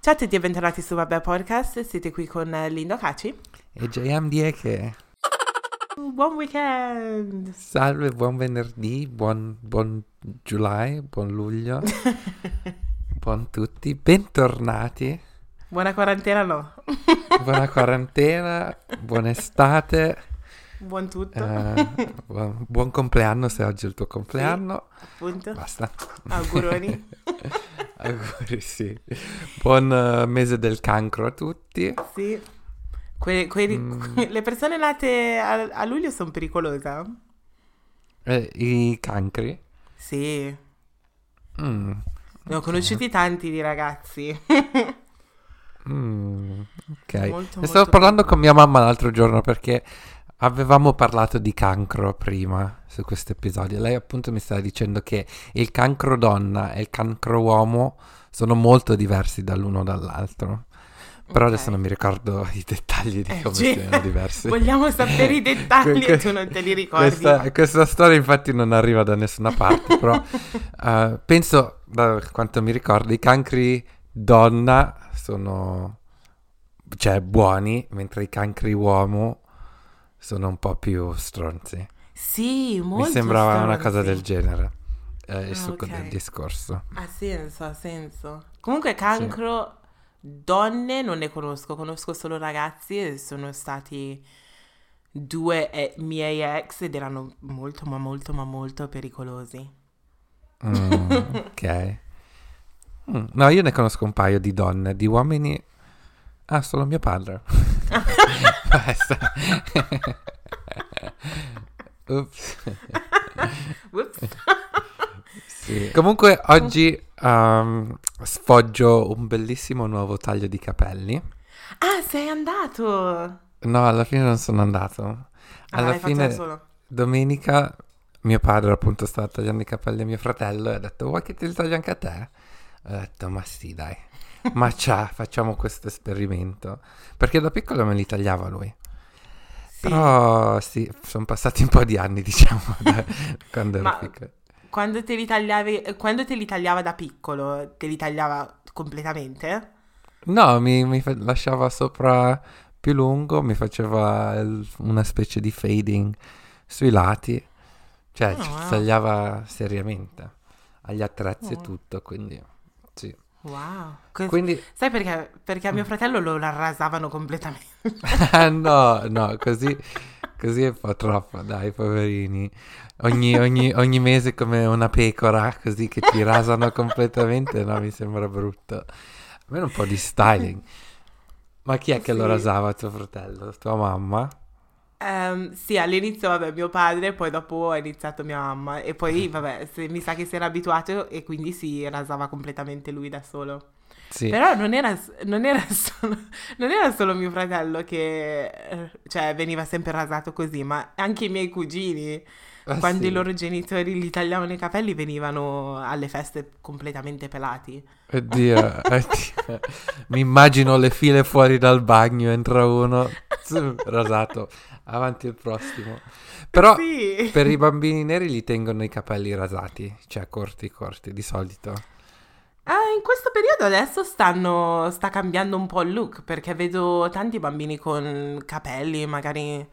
Ciao a tutti e bentornati su Vabbè Podcast, siete qui con Lindo Caci. E JM Dieke. Buon weekend! Salve, buon venerdì, buon, buon July, buon luglio, buon tutti, bentornati. Buona quarantena no. Buona quarantena, buona estate. Buon tutto. eh, buon, buon compleanno se oggi è il tuo compleanno. Appunto. Basta. Auguroni. Auguri, sì. Buon eh, mese del cancro a tutti. Sì. Que- quelli- Mm. Le persone nate a, a luglio sono pericolose. Eh, I cancri. Sì. Mm, Ne ho conosciuti tanti di ragazzi. mm, ok. Molto, Ne stavo molto parlando con mia mamma l'altro giorno perché avevamo parlato di cancro prima su questo episodio. Lei appunto mi stava dicendo che il cancro donna e il cancro uomo sono molto diversi dall'uno dall'altro. Però Ok. adesso non mi ricordo i dettagli di Eh, come sì. siano diversi. Vogliamo sapere i dettagli Que- e tu non te li ricordi. Questa, questa storia infatti non arriva da nessuna parte, però eh, penso, da quanto mi ricordo, i cancri donna sono, cioè, buoni, mentre i cancri uomo sono un po' più stronzi. Sì, molto mi sembrava una stronzi. cosa del genere, eh, il Ah, succo ok. del discorso. Ha senso, ha senso. Comunque cancro donne non ne conosco, conosco solo ragazzi e sono stati due eh, miei ex ed erano molto ma molto ma molto pericolosi. Mm, ok. Mm, no, io ne conosco un paio di donne, di uomini... Ah, solo mio padre. Basta. Ups. Sì. Comunque oggi um, sfoggio un bellissimo nuovo taglio di capelli. Ah, sei andato! No, alla fine non sono andato. Ah, Alla fatto fine, domenica, mio padre appunto stava tagliando i capelli a mio fratello e ha detto vuoi che te li taglio anche a te? Ho detto ma sì dai, ma ciao, facciamo questo esperimento. Perché da piccolo me li tagliava lui. Sì. Però sì, sono passati un po' di anni diciamo da quando ero Ma- piccolo. Quando te li tagliavi, quando te li tagliava da piccolo, te li tagliava completamente? No, mi, mi lasciava sopra più lungo, mi faceva il- una specie di fading sui lati, cioè Oh, ci wow. tagliava seriamente agli attrezzi e Oh. tutto, quindi. Wow. Cos- Quindi Sai perché? Perché a Mm. mio fratello lo rasavano completamente. no, no, così, così è un po' troppo, dai, poverini. Ogni, ogni- ogni mese come una pecora, così che ti rasano completamente, no, mi sembra brutto. Almeno un po' di styling. Ma chi è che lo Sì. rasava tuo fratello? Tua mamma? Ehm, sì, all'inizio, vabbè, mio padre, poi dopo ha iniziato mia mamma. E poi, vabbè, se- mi sa che si era abituato e quindi si rasava completamente lui da solo. Sì. Però non era, non era solo, non era solo mio fratello che, eh, cioè, veniva sempre rasato così, ma anche i miei cugini, Ah, quando sì. i loro genitori gli tagliavano i capelli, venivano alle feste completamente pelati. Oddio, oddio. mi immagino le file fuori dal bagno, entra uno, rasato, avanti il prossimo. Però Sì. per i bambini neri li tengono i capelli rasati, cioè corti, corti, di solito. Ah, in questo periodo adesso stanno, sta cambiando un po' il look perché vedo tanti bambini con capelli, magari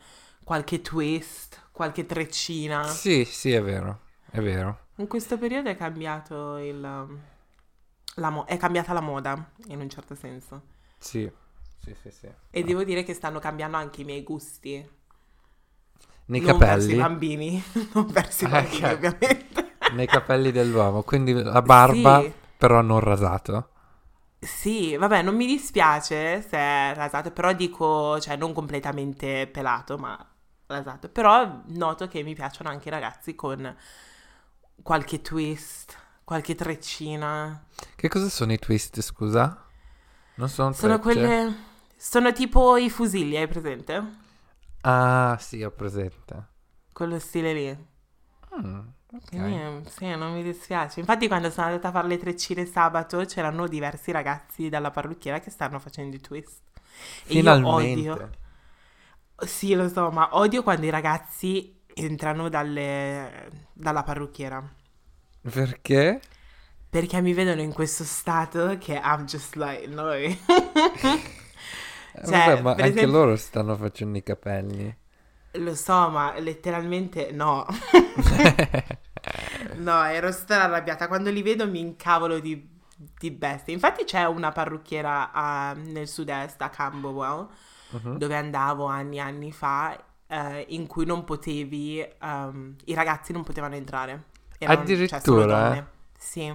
qualche twist, qualche treccina. Sì, sì, è vero, è vero. In questo periodo è cambiato il, la mo- è cambiata la moda in un certo senso. Sì, sì, sì, sì. E devo dire che stanno cambiando anche i miei gusti. Nei non verso i capelli, bambini, non verso i Ah, bambini ok. ovviamente. nei capelli dell'uomo, quindi la barba Sì. Però non rasato. Sì, vabbè, non mi dispiace se è rasato, però dico, cioè non completamente pelato, ma rasato. Però noto che mi piacciono anche i ragazzi con qualche twist, qualche treccina. Che cosa sono i twist, scusa? Non sono Sono trecce? quelle... Sono tipo i fusilli, hai presente? Ah, sì, ho presente. Quello stile lì. Mm, ok. Quindi, sì, non mi dispiace. Infatti, quando sono andata a fare le treccine sabato, c'erano diversi ragazzi dalla parrucchiera che stanno facendo i twist. E io Finalmente. odio. Sì, lo so, ma odio quando i ragazzi entrano dalle- dalla parrucchiera. Perché? perché mi vedono in questo stato che I'm just like, no. Eh, Cioè, vabbè, ma anche esempio- loro stanno facendo i capelli. Lo so, ma letteralmente no. No, ero stra arrabbiata. Quando li vedo mi incavolo di, di bestia. Infatti c'è una parrucchiera a- nel sud-est, a Camberwell, Mhm. dove andavo anni e anni fa, eh, in cui non potevi, ehm, i ragazzi non potevano entrare. Erano, cioè, Addirittura? donne. Sì.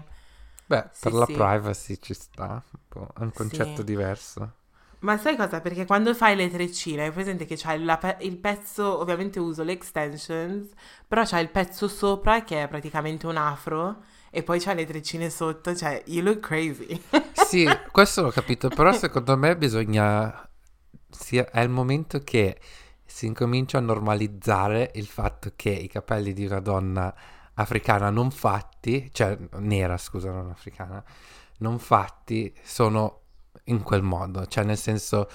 Beh, Sì, per la sì. privacy ci sta, un un concetto Sì. diverso. Ma sai cosa? Perché quando fai le treccine, hai presente che la pe- il pezzo, ovviamente uso le extensions, però c'hai il pezzo sopra che è praticamente un afro e poi c'hai le treccine sotto, cioè you look crazy. Sì, questo l'ho capito, però secondo me bisogna... sia- è il momento che si incomincia a normalizzare il fatto che i capelli di una donna africana non fatti, cioè nera, scusa, non africana, non fatti, sono in quel modo. Cioè, nel senso,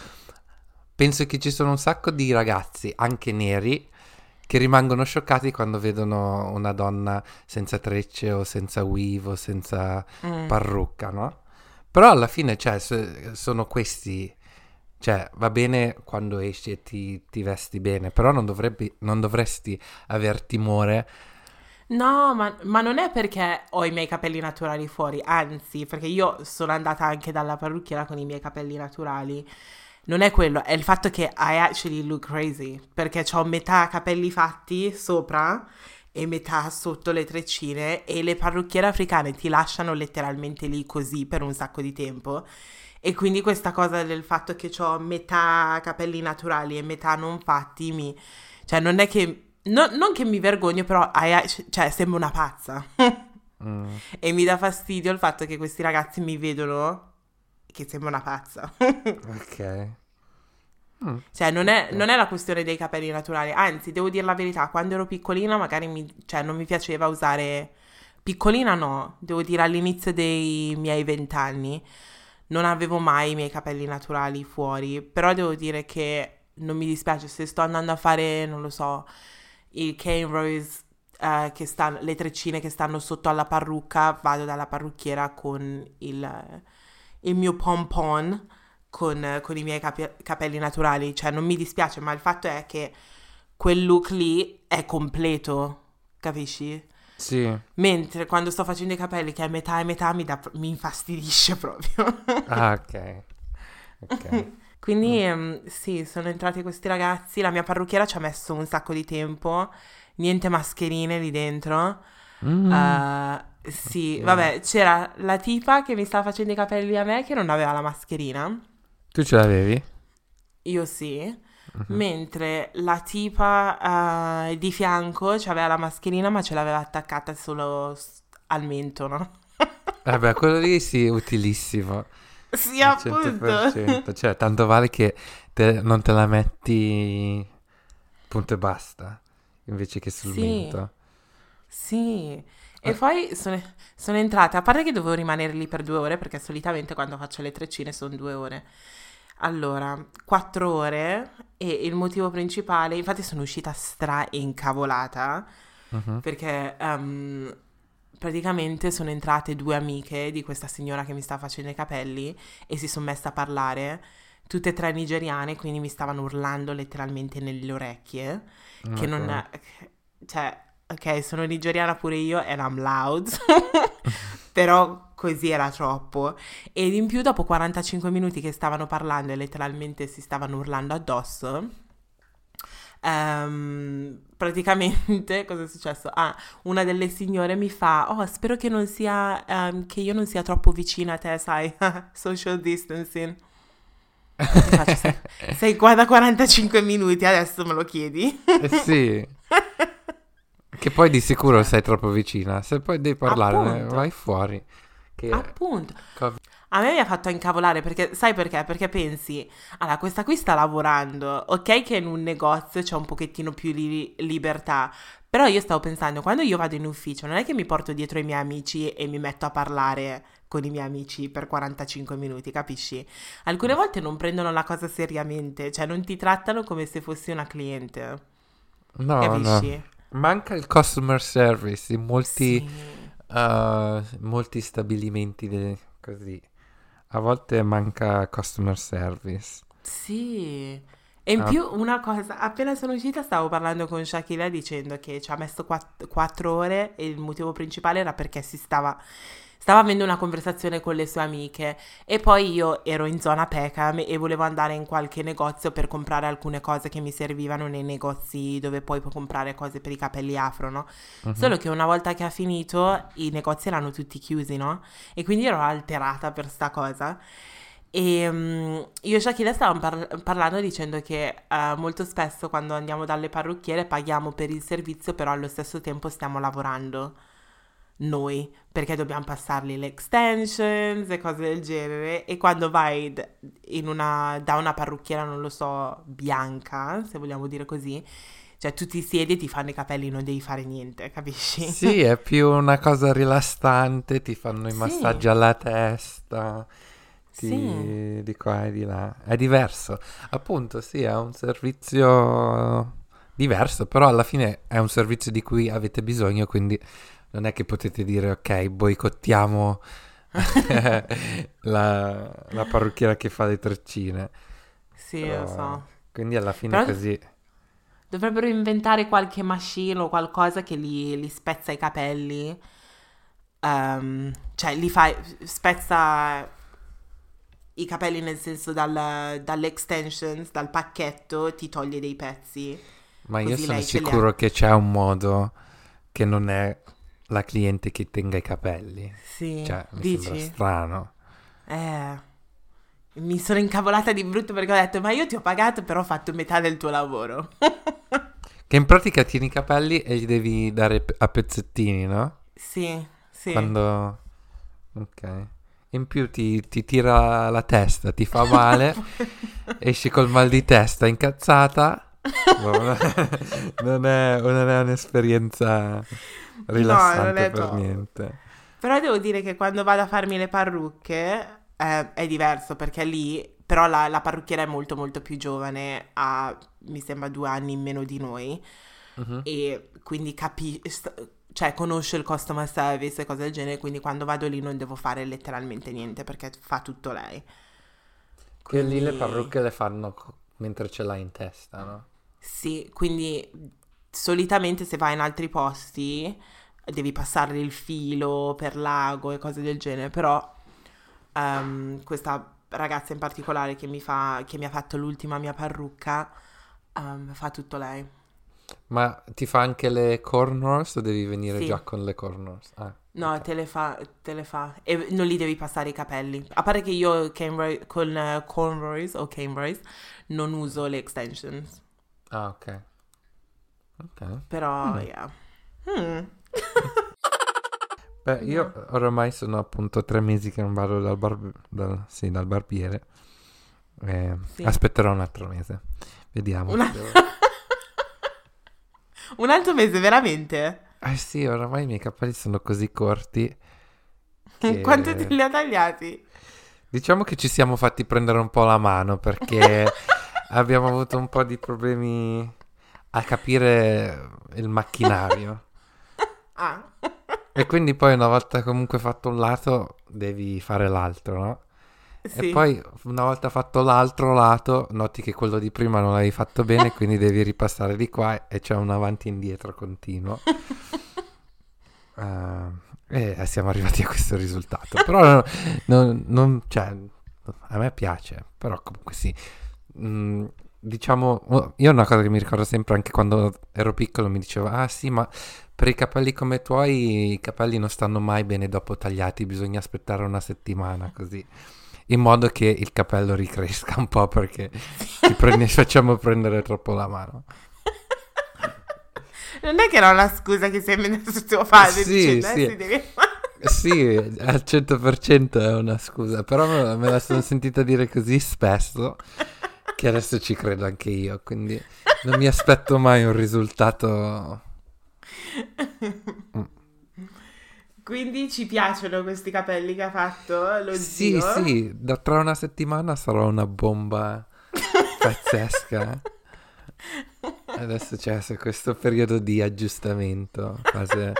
penso che ci sono un sacco di ragazzi, anche neri, che rimangono scioccati quando vedono una donna senza trecce o senza weave o senza Mm. parrucca, no? Però alla fine, cioè, so- sono questi... Cioè, va bene quando esci e ti, ti vesti bene, però non, dovrebbe, non dovresti aver timore. No, ma, ma non è perché ho i miei capelli naturali fuori, anzi, perché io sono andata anche dalla parrucchiera con i miei capelli naturali. Non è quello, è il fatto che I actually look crazy, perché ho metà capelli fatti sopra e metà sotto le treccine e le parrucchiere africane ti lasciano letteralmente lì così per un sacco di tempo. E quindi questa cosa del fatto che ho metà capelli naturali e metà non fatti mi... Cioè, non è che... no- non che mi vergogno, però I act- cioè, sembro una pazza. Mm. e mi dà fastidio il fatto che questi ragazzi mi vedono che sembro una pazza. Ok. Mm. cioè, non è, non è la questione dei capelli naturali. Anzi, devo dire la verità, quando ero piccolina magari mi, cioè, non mi piaceva usare... Piccolina no, devo dire all'inizio dei miei vent'anni non avevo mai i miei capelli naturali fuori, però devo dire che non mi dispiace se sto andando a fare, non lo so, i cane rose, eh, che stanno, le treccine che stanno sotto alla parrucca, vado dalla parrucchiera con il, il mio pompon, con, con i miei capi- capelli naturali, cioè non mi dispiace, ma il fatto è che quel look lì è completo, capisci? Sì. Mentre quando sto facendo i capelli, che è metà e metà, mi, dà- mi infastidisce proprio. Ah, ok. Ok. Quindi ehm, sì, sono entrati questi ragazzi, la mia parrucchiera ci ha messo un sacco di tempo, niente mascherine lì dentro. Mm. Eh, sì, Ok. vabbè, c'era la tipa che mi stava facendo i capelli a me che non aveva la mascherina, Tu ce l'avevi? io sì, Mhm. mentre la tipa eh, di fianco aveva la mascherina ma ce l'aveva attaccata solo al mento, no? Vabbè, quello lì sì, utilissimo. Sì, appunto. 100%. Cioè, tanto vale che te- non te la metti punto e basta, invece che sul Sì. mento. Sì, e Eh. poi sono, sono entrata, a parte che dovevo rimanere lì per due ore, perché solitamente quando faccio le treccine sono due ore. Allora, quattro ore, e il motivo principale, infatti sono uscita stra incavolata, Mhm. perché ehm, praticamente sono entrate due amiche di questa signora che mi sta facendo i capelli e si sono messe a parlare, tutte e tre nigeriane, quindi mi stavano urlando letteralmente nelle orecchie che non cioè ok sono nigeriana pure io and I'm loud però così era troppo. Ed in più dopo 45 minuti che stavano parlando e letteralmente si stavano urlando addosso ehm, praticamente cosa è successo? Ah, una delle signore mi fa oh spero che non sia ehm, che io non sia troppo vicina a te sai social distancing faccio, sei, sei qua da 45 minuti adesso me lo chiedi Eh sì. Che poi di sicuro sei troppo vicina. Se poi devi parlare, Appunto. vai fuori. Che Appunto. Covid- A me mi ha fatto incavolare perché, sai perché? Perché pensi, allora, questa qui sta lavorando, ok che in un negozio c'è un pochettino più li- libertà, però io stavo pensando, quando io vado in ufficio, non è che mi porto dietro i miei amici e mi metto a parlare con i miei amici per 45 minuti, capisci? Alcune volte non prendono la cosa seriamente, cioè non ti trattano come se fossi una cliente, No, no. capisci? Manca il customer service in molti Sì. Uh, molti stabilimenti de- così. A volte manca customer service. Sì. E in Ah. più una cosa, appena sono uscita stavo parlando con Shakira dicendo che ci ha messo quatt- quattro ore e il motivo principale era perché si stava, stava avendo una conversazione con le sue amiche e poi io ero in zona Peckham e volevo andare in qualche negozio per comprare alcune cose che mi servivano nei negozi dove poi puoi comprare cose per i capelli afro, no? Mhm. Solo che una volta che ha finito i negozi erano tutti chiusi, no? E quindi ero alterata per sta cosa. E mm, io e Shakira stavamo par- parlando dicendo che eh, molto spesso quando andiamo dalle parrucchiere paghiamo per il servizio, però allo stesso tempo stiamo lavorando noi, perché dobbiamo passargli le extensions e cose del genere. E quando vai una- da una parrucchiera, non lo so, bianca, se vogliamo dire così, cioè tu ti siedi e ti fanno i capelli, non devi fare niente, capisci? Sì, è più una cosa rilassante, ti fanno i Sì. massaggi alla testa, ti- Sì. di qua e di là. È diverso. Appunto, sì, è un servizio diverso, però alla fine è un servizio di cui avete bisogno, quindi non è che potete dire ok, boicottiamo la, la parrucchiera che fa le treccine. Sì, Però- lo so. Quindi alla fine Però- è così. Dovrebbero inventare qualche machine o qualcosa che li, li spezza i capelli. Ehm, cioè, li fa, spezza i capelli nel senso dal, dalle extensions, dal pacchetto, ti toglie dei pezzi. Ma io sono sicuro che c'è un modo che non è la cliente che tenga i capelli. Sì, Cioè, mi dici? sembra strano. Eh, mi sono incavolata di brutto perché ho detto, ma io ti ho pagato, però ho fatto metà del tuo lavoro. Che in pratica tieni i capelli e li devi dare a pezzettini, no? sì, sì. Quando... Ok. In più ti, ti tira la testa, ti fa male, esci col mal di testa, incazzata. Non, è, non è un'esperienza rilassante è per top. niente. Però devo dire che quando vado a farmi le parrucche eh, è diverso perché lì però la, la parrucchiera è molto molto più giovane, ha mi sembra due anni in meno di noi Mhm. e quindi capisce, cioè conosce il customer service e cose del genere, quindi quando vado lì non devo fare letteralmente niente perché fa tutto lei. Che lì le Quindi- parrucche le fanno mentre ce l'hai in testa, no? Sì, quindi solitamente se vai in altri posti devi passare il filo per l'ago e cose del genere, però ehm, questa ragazza in particolare che mi, fa, che mi ha fatto l'ultima mia parrucca ehm, fa tutto lei. Ma ti fa anche le cornrows o devi venire Sì. già con le cornrows? Ah, No, ok. te le fa, te le fa. E non li devi passare i capelli. A parte che io Camroy- con eh, cornrows o Camroys non uso le extensions. Ah, ok. Ok. Però, Mm. yeah. Hmm. Beh, io oramai sono appunto tre mesi che non vado dal, barb- dal- sì, dal barbiere. Eh, Sì. Aspetterò un altro mese. Vediamo. Una- Un altro mese, veramente? Eh sì, oramai i miei capelli sono così corti. che- Quanto te li ha tagliati? Diciamo che ci siamo fatti prendere un po' la mano perché abbiamo avuto un po' di problemi a capire il macchinario. Ah, E quindi poi una volta comunque fatto un lato devi fare l'altro, no? sì. E poi una volta fatto l'altro lato noti che quello di prima non l'avevi fatto bene, quindi devi ripassare di qua e c'è un avanti e indietro continuo. Ah, e siamo arrivati a questo risultato. Però no- non, non- cioè, a me piace, però comunque sì. Mm, diciamo, oh, io una cosa che mi ricordo sempre anche quando ero piccolo mi diceva, ah sì, ma per i capelli come i tuoi i capelli non stanno mai bene dopo tagliati, bisogna aspettare una settimana così. In modo che il capello ricresca un po' perché ci prende- facciamo prendere troppo la mano. Non è che era una scusa che sei messo su tuo padre Sì, dicendo, sì. eh. Sì, al 100% è una scusa, però me la sono sentita dire così spesso che adesso ci credo anche io, quindi non mi aspetto mai un risultato... Quindi ci piacciono questi capelli che ha fatto lo Sì, zio? sì, da tra una settimana sarò una bomba pazzesca. Adesso c'è questo periodo di aggiustamento, fase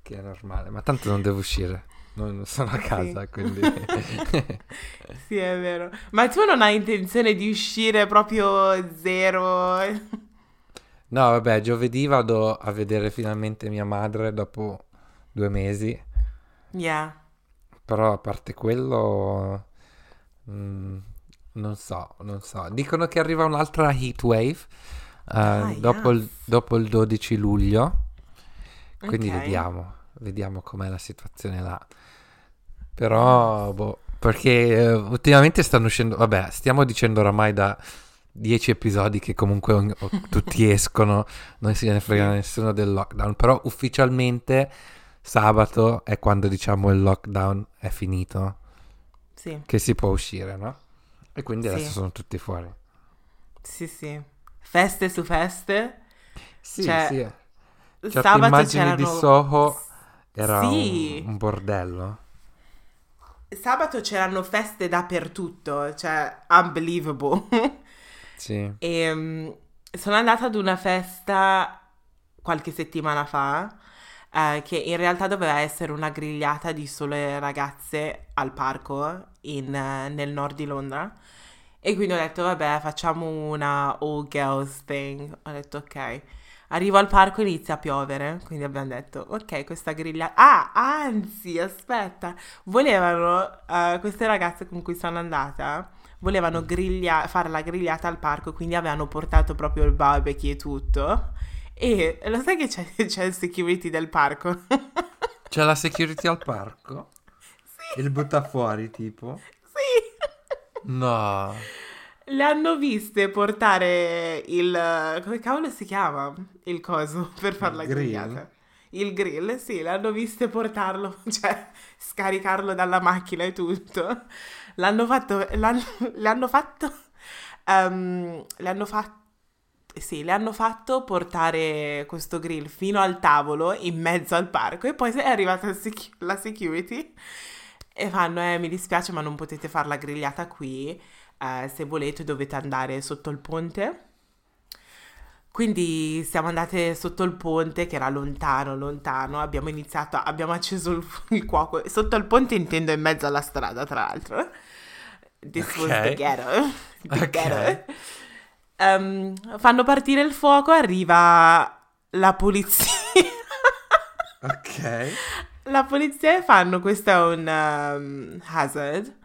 che è normale, ma tanto non devo uscire. Non sono a casa, sì. quindi... sì, è vero. Ma tu non hai intenzione di uscire proprio zero? No, vabbè, giovedì vado a vedere finalmente mia madre dopo due mesi. Yeah. Però a parte quello... Mm, non so, non so. Dicono che arriva un'altra heat wave uh, ah, dopo, yes. il, dopo, il, 12 luglio. Quindi okay. vediamo, vediamo com'è la situazione là. Però, boh, perché uh, ultimamente stanno uscendo, vabbè, stiamo dicendo oramai da dieci episodi che comunque ogni, tutti escono, non si ne frega nessuno del lockdown, però ufficialmente sabato è quando diciamo il lockdown è finito, sì. che si può uscire, no? E quindi adesso sono tutti fuori. Sì, sì. Feste su feste. Sì, cioè, sì. Certe sabato immagini c'erano... di Soho era sì. un, un bordello. Sabato c'erano feste dappertutto, cioè unbelievable. sì. E um, sono andata ad una festa qualche settimana fa, eh, che in realtà doveva essere una grigliata di sole ragazze al parco in, uh, nel nord di Londra. E quindi ho detto, vabbè, facciamo una all girls thing. Ho detto, ok. Arrivo al parco e inizia a piovere, quindi abbiamo detto, ok, questa griglia... Ah, anzi, aspetta, volevano, uh, queste ragazze con cui sono andata, volevano griglia- fare la grigliata al parco, quindi avevano portato proprio il barbecue e tutto. E lo sai che c'è, c'è il security del parco? c'è la security al parco? Sì. Il butta fuori, tipo? Sì. No. Le hanno viste portare il... come cavolo si chiama? Il coso per fare la grigliata. Il grill, sì, le hanno viste portarlo, cioè scaricarlo dalla macchina e tutto. L'hanno fatto... L'hanno, le hanno fatto... Um, le hanno fatto sì, le hanno fatto portare questo grill fino al tavolo in mezzo al parco e poi è arrivata la security e fanno, eh, mi dispiace ma non potete fare la grigliata qui, eh, se volete dovete andare sotto il ponte. Quindi siamo andate sotto il ponte che era lontano, lontano, abbiamo iniziato, abbiamo acceso il, il cuoco, sotto il ponte intendo in mezzo alla strada tra l'altro. This okay. was the ghetto. The okay. ghetto. Um, fanno partire il fuoco, arriva la polizia. ok. La polizia fanno questo è un um, hazard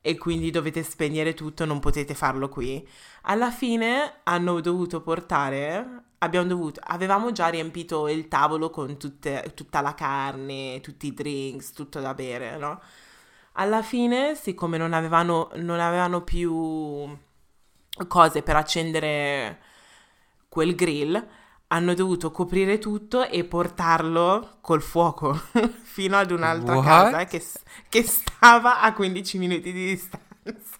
e quindi dovete spegnere tutto, non potete farlo qui. Alla fine hanno dovuto portare, dovuto, avevamo già riempito il tavolo con tutte, tutta la carne, tutti i drinks, tutto da bere, no? Alla fine, siccome non avevano, non avevano più cose per accendere quel grill, hanno dovuto coprire tutto e portarlo col fuoco fino ad un'altra What? casa che, che, stava a 15 minuti di distanza.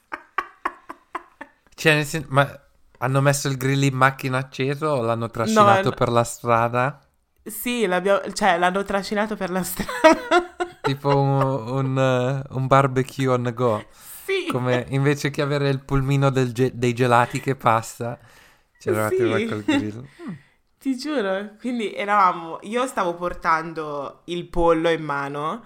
Cioè, sen- ma hanno messo il grill in macchina acceso o l'hanno trascinato no, per la strada? Sì, cioè, l'hanno trascinato per la strada. tipo un, un, un barbecue on go. Sì. Come invece che avere il pulmino ge- dei gelati che passa, c'eravate sì. col grill. Ti giuro. Quindi eravamo. Io stavo portando il pollo in mano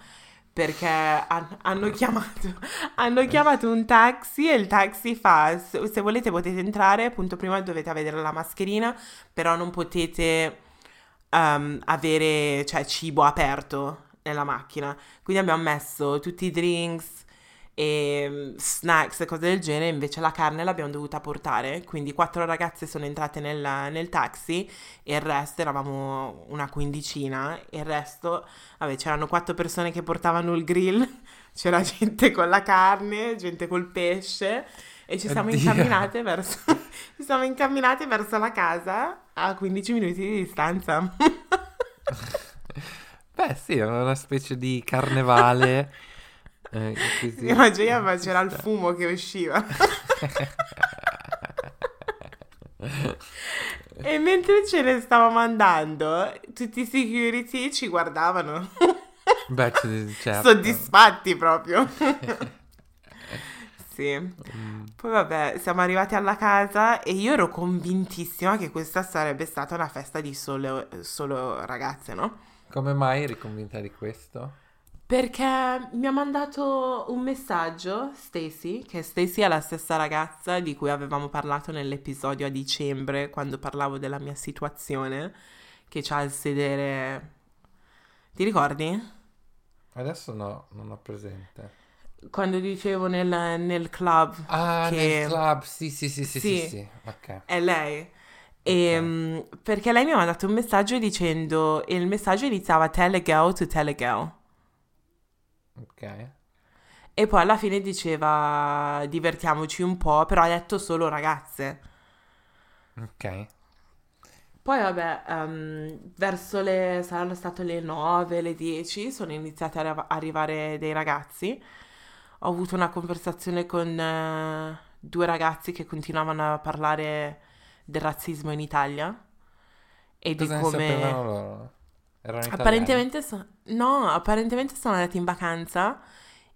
perché han- hanno, chiamato, hanno chiamato un taxi e il taxi fa se volete potete entrare appunto prima dovete avere la mascherina però non potete um, avere cioè, cibo aperto nella macchina quindi abbiamo messo tutti i drinks e mm, snacks e cose del genere, invece la carne l'abbiamo dovuta portare, quindi quattro ragazze sono entrate nel, nel taxi e il resto eravamo una quindicina. E il resto, vabbè c'erano quattro persone che portavano il grill, c'era gente con la carne, gente col pesce e ci siamo verso ci siamo incamminate verso la casa a 15 minuti di distanza. Beh, sì, è una specie di carnevale eh, Immagina, ma c'era il fumo che usciva. e mentre ce ne stavamo andando, tutti i security ci guardavano. Beh, certo. Soddisfatti proprio. sì. Mm. Poi vabbè, siamo arrivati alla casa e io ero convintissima che questa sarebbe stata una festa di solo, solo ragazze, no? Come mai eri convinta di questo? Perché mi ha mandato un messaggio Stacy, che Stacy è la stessa ragazza di cui avevamo parlato nell'episodio a dicembre, quando parlavo della mia situazione, che c'ha il sedere... Ti ricordi? Adesso no, non ho presente. Quando dicevo nel, nel club Ah, che nel club, sì, sì, sì, sì, sì, Sì. sì. Ok. è lei. E, perché lei mi ha mandato un messaggio dicendo, e il messaggio iniziava tell a girl to tell a girl. Ok. E poi alla fine diceva divertiamoci un po', però ha detto solo ragazze. Ok. Poi vabbè, ehm, verso le, saranno state le 9, le 10, sono iniziati a arri- arrivare dei ragazzi. Ho avuto una conversazione con eh, due ragazzi che continuavano a parlare del razzismo in Italia e di Cosa ne come... Erano? Apparentemente, so- no, apparentemente sono andati in vacanza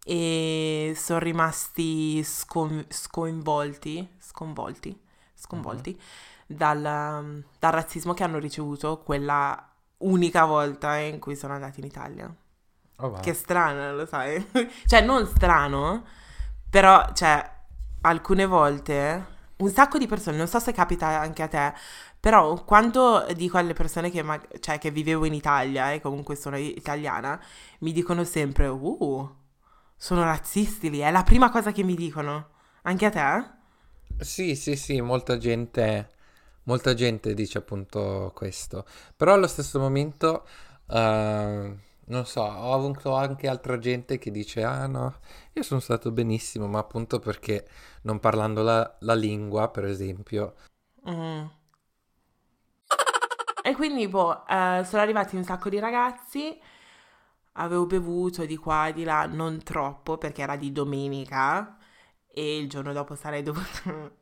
e sono rimasti scon- sconvolti, sconvolti, sconvolti dal, um, dal razzismo che hanno ricevuto quella unica volta in cui sono andati in Italia. Oh, wow. Che strano, lo sai? cioè, non strano, però, cioè, alcune volte, un sacco di persone, non so se capita anche a te, però quando dico alle persone che, ma- cioè, che vivevo in Italia e comunque sono italiana, mi dicono sempre, uh, sono razzisti lì, è la prima cosa che mi dicono. Anche a te? Sì, sì, sì, molta gente, molta gente dice appunto questo. Però allo stesso momento, eh, non so, ho avuto anche altra gente che dice, ah no, io sono stato benissimo, ma appunto perché non parlando la, la lingua, per esempio. Mm. E quindi, boh, eh, sono arrivati un sacco di ragazzi. Avevo bevuto di qua e di là, non troppo perché era di domenica e il giorno dopo sarei dovuto,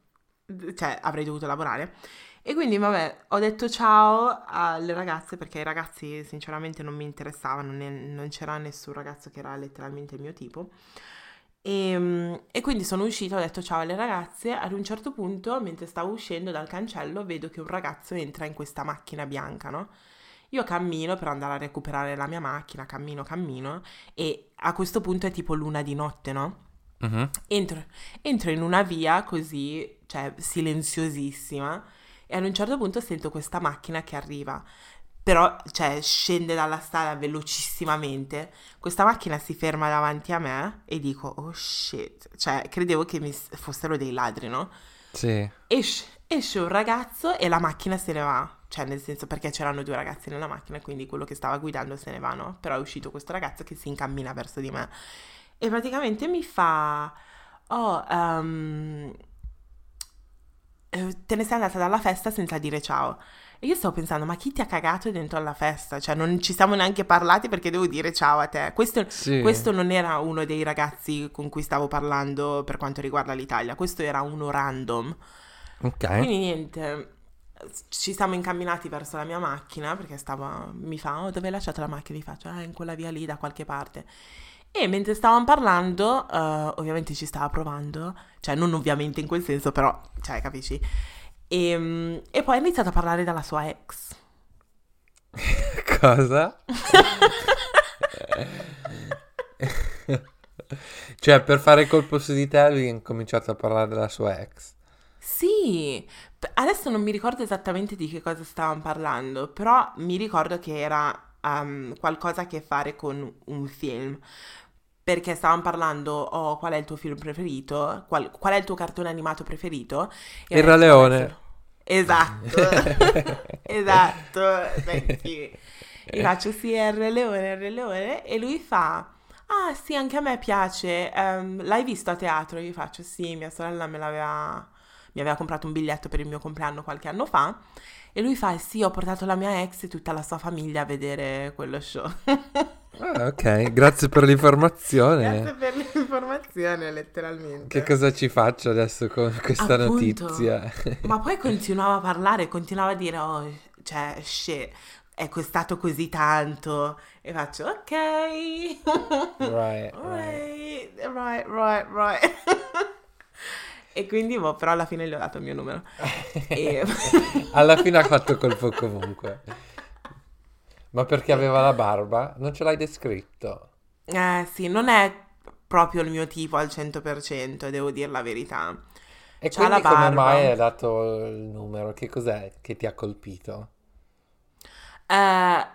cioè avrei dovuto lavorare. E quindi, vabbè, ho detto ciao alle ragazze perché i ragazzi sinceramente non mi interessavano, non c'era nessun ragazzo che era letteralmente il mio tipo. E, mm, e quindi sono uscita, ho detto ciao alle ragazze. Ad un certo punto, mentre stavo uscendo dal cancello, vedo che un ragazzo entra in questa macchina bianca, no? Io cammino per andare a recuperare la mia macchina, cammino, cammino, e a questo punto è tipo luna di notte, no? Mhm. Entro, entro in una via così, cioè silenziosissima, e ad un certo punto sento questa macchina che arriva. Però, cioè, scende dalla strada velocissimamente. Questa macchina si ferma davanti a me e dico, oh shit. Cioè, credevo che mi fossero dei ladri, no? Sì. Esce, esce un ragazzo e la macchina se ne va. Cioè, nel senso, perché c'erano due ragazzi nella macchina, quindi quello che stava guidando se ne va, no? Però è uscito questo ragazzo che si incammina verso di me. E praticamente mi fa... Oh, eh, te ne sei andata dalla festa senza dire ciao. E io stavo pensando, ma chi ti ha cagato dentro alla festa? Cioè, non ci siamo neanche parlati perché devo dire ciao a te. Questo, Sì. questo non era uno dei ragazzi con cui stavo parlando per quanto riguarda l'Italia, questo era uno random. Ok. Quindi niente, ci siamo incamminati verso la mia macchina perché stava, mi fa, oh dove hai lasciato la macchina? Gli faccio, ah in quella via lì da qualche parte. E mentre stavamo parlando, eh, ovviamente ci stava provando, cioè non ovviamente in quel senso, però, cioè capisci? E, mm, e poi ha iniziato a parlare della sua ex. Cosa? Cioè, per fare colpo su di te, lui ha incominciato a parlare della sua ex. Sì, adesso non mi ricordo esattamente di che cosa stavamo parlando, però mi ricordo che era um, qualcosa a che fare con un film. Perché stavamo parlando, oh, qual è il tuo film preferito? Qual, qual è il tuo cartone animato preferito? E Il Re detto, Leone. "Questo". Esatto, esatto. Sì. Gli faccio sì, è il Re Leone, il Re Leone. E lui fa, ah sì, anche a me piace. Ehm, l'hai visto a teatro? Io faccio sì, mia sorella me l'aveva, mi aveva comprato un biglietto per il mio compleanno qualche anno fa. E lui fa, sì, ho portato la mia ex e tutta la sua famiglia a vedere quello show. Ah, ok, grazie per l'informazione. Grazie per l'informazione, letteralmente. Che cosa ci faccio adesso con questa Appunto. notizia? Ma poi continuava a parlare, continuava a dire, oh, cioè, shit, è costato così tanto. E faccio, ok. Right, right. right, right, right, right. e quindi, boh, però alla fine gli ho dato il mio numero. E- Alla fine ha fatto colpo comunque. Ma perché aveva la barba? Non ce l'hai descritto. Eh sì, non è proprio il mio tipo al 100%, devo dire la verità. E C'ha quindi come mai hai dato il numero? Che cos'è che ti ha colpito? Eh,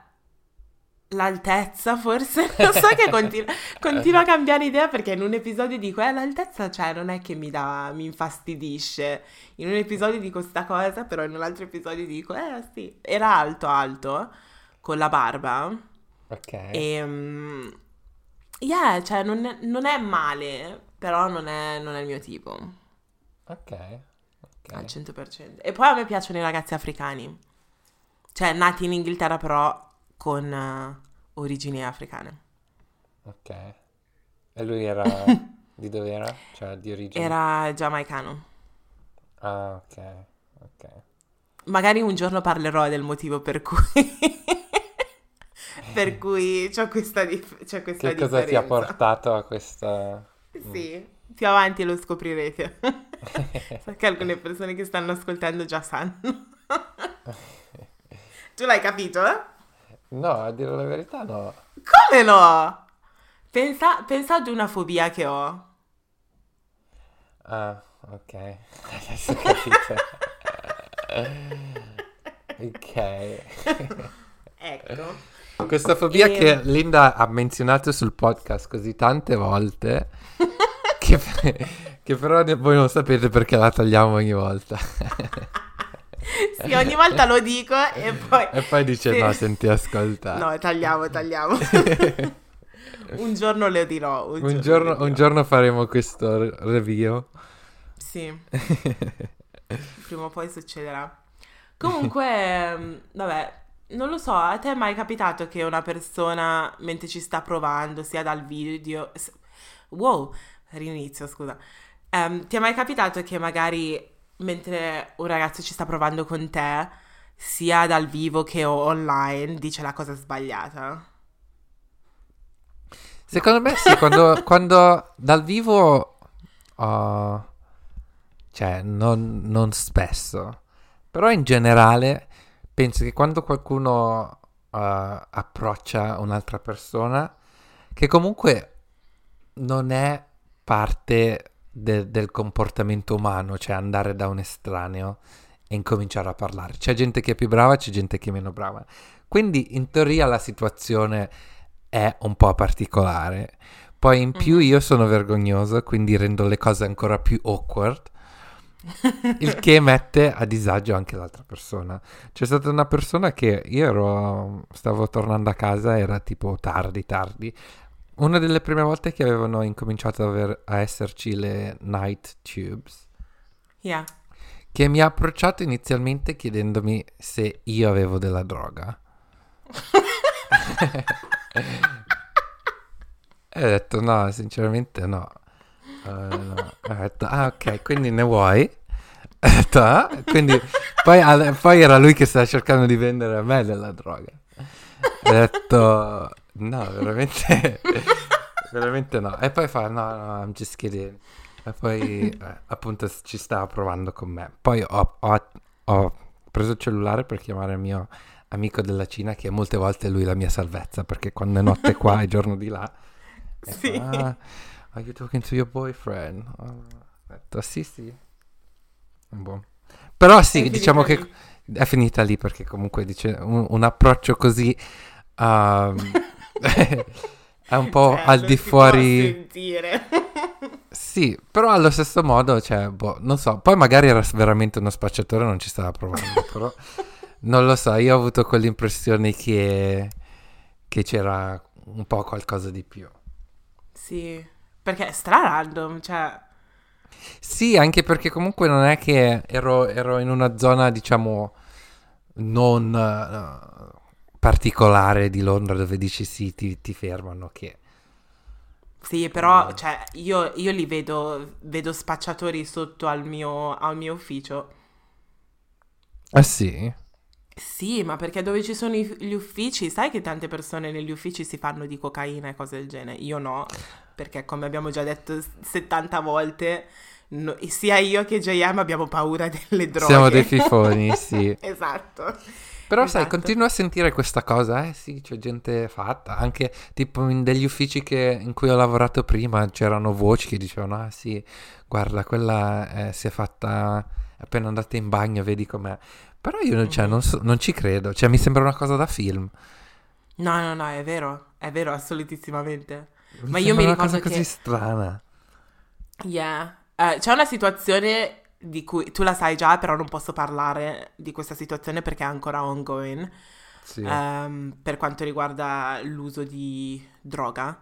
l'altezza forse? Non so che continua, a cambiare idea perché in un episodio dico, eh, l'altezza, cioè, non è che mi dà, mi infastidisce. In un episodio dico sta cosa, però in un altro episodio dico, eh sì, era alto, alto, con la barba. Ok. E, mm, yeah, cioè, non è, non è male, però non è, non è il mio tipo, Ok. ok. al 100%. E poi a me piacciono i ragazzi africani. Cioè, nati in Inghilterra, però con eh, origini africane. Ok. E lui era di dove era? Cioè di origine? Era giamaicano. Ah, ok. Ok. Magari un giorno parlerò del motivo per cui... per cui c'ho questa, dif- c'ho questa Che cosa ti ha differenza. portato a questa... Sì, più avanti lo scoprirete. so che alcune persone che stanno ascoltando già sanno. tu l'hai capito? eh? No, a dire la verità no. Come no? Pensa, pensa ad una fobia che ho. Ah, ok. Adesso ho capito. ok. Ecco. Questa fobia E- che Linda ha menzionato sul podcast così tante volte che, che però voi non sapete perché la tagliamo ogni volta. Sì, ogni volta lo dico e poi... E poi dice Sì. no, senti ascolta. No, tagliamo, tagliamo. un giorno le dirò. Un, un, giorno, le dirò. un giorno faremo questo re- review. Sì, prima o poi succederà. Comunque, vabbè, non lo so, a te è mai capitato che una persona, mentre ci sta provando, sia dal video... Wow, rinizio, scusa. Ehm, ti è mai capitato che magari mentre un ragazzo ci sta provando con te, sia dal vivo che online, dice la cosa sbagliata? Secondo me sì, quando, quando dal vivo, uh, cioè non, non spesso, però in generale penso che quando qualcuno uh, approccia un'altra persona, che comunque non è parte de- del comportamento umano, cioè andare da un estraneo e incominciare a parlare. C'è gente che è più brava, c'è gente che è meno brava. Quindi in teoria la situazione è un po' particolare. Poi in più Mhm. io sono vergognoso, quindi rendo le cose ancora più awkward, il che mette a disagio anche l'altra persona. C'è stata una persona che io ero, stavo tornando a casa, era tipo tardi, tardi. Una delle prime volte che avevano incominciato ad aver- a esserci le night tubes, Yeah. che mi ha approcciato inizialmente chiedendomi se io avevo della droga. E ho detto no, sinceramente no. Eh, no. Ho detto ah ok, quindi ne vuoi? Detto ah, quindi poi, poi era lui che stava cercando di vendere a me della droga. Ho detto no, veramente, veramente no. E poi fa no, no, I'm just kidding. E poi eh, appunto ci stava provando con me. Poi ho, ho- ho preso il cellulare per chiamare il mio amico della Cina che molte volte è lui la mia salvezza perché quando è notte qua e giorno di là Sì. fa, ah, are you talking to your boyfriend? Ho detto sì sì. Boh. Però sì, È diciamo che lì. è finita lì perché comunque dice un, un approccio così um, è un po' Cioè, al di fuori. sentire. Sì, però allo stesso modo, cioè, boh, non so, poi magari era veramente uno spacciatore non ci stava provando, però non lo so, io ho avuto quell'impressione che, che c'era un po' qualcosa di più. Sì, perché è stra random, cioè... Sì, anche perché comunque non è che ero, ero in una zona, diciamo, non eh, particolare di Londra dove dici sì, ti, ti fermano, che... Sì, però, Eh. cioè, io, io li vedo, vedo spacciatori sotto al mio, al mio ufficio. Ah sì? Sì, ma perché dove ci sono i- gli uffici, sai che tante persone negli uffici si fanno di cocaina e cose del genere? Io no, perché come abbiamo già detto s- 70 volte, no- sia io che JM abbiamo paura delle droghe. Siamo dei fifoni, sì. Esatto. Però sai, Esatto. continuo a sentire questa cosa, eh sì, c'è gente fatta, anche tipo in degli uffici che- in cui ho lavorato prima c'erano voci che dicevano, ah sì, guarda, quella eh, si è fatta, appena andata in bagno, vedi com'è. Però io cioè, Mhm. non, so- non ci credo, cioè mi sembra una cosa da film. No, no, no, è vero, è vero, assolutissimamente. Ma io mi una cosa ricordo così che- strana. Yeah. Eh, c'è una situazione di cui tu la sai già, però non posso parlare di questa situazione perché è ancora ongoing, Sì. ehm, per quanto riguarda l'uso di droga.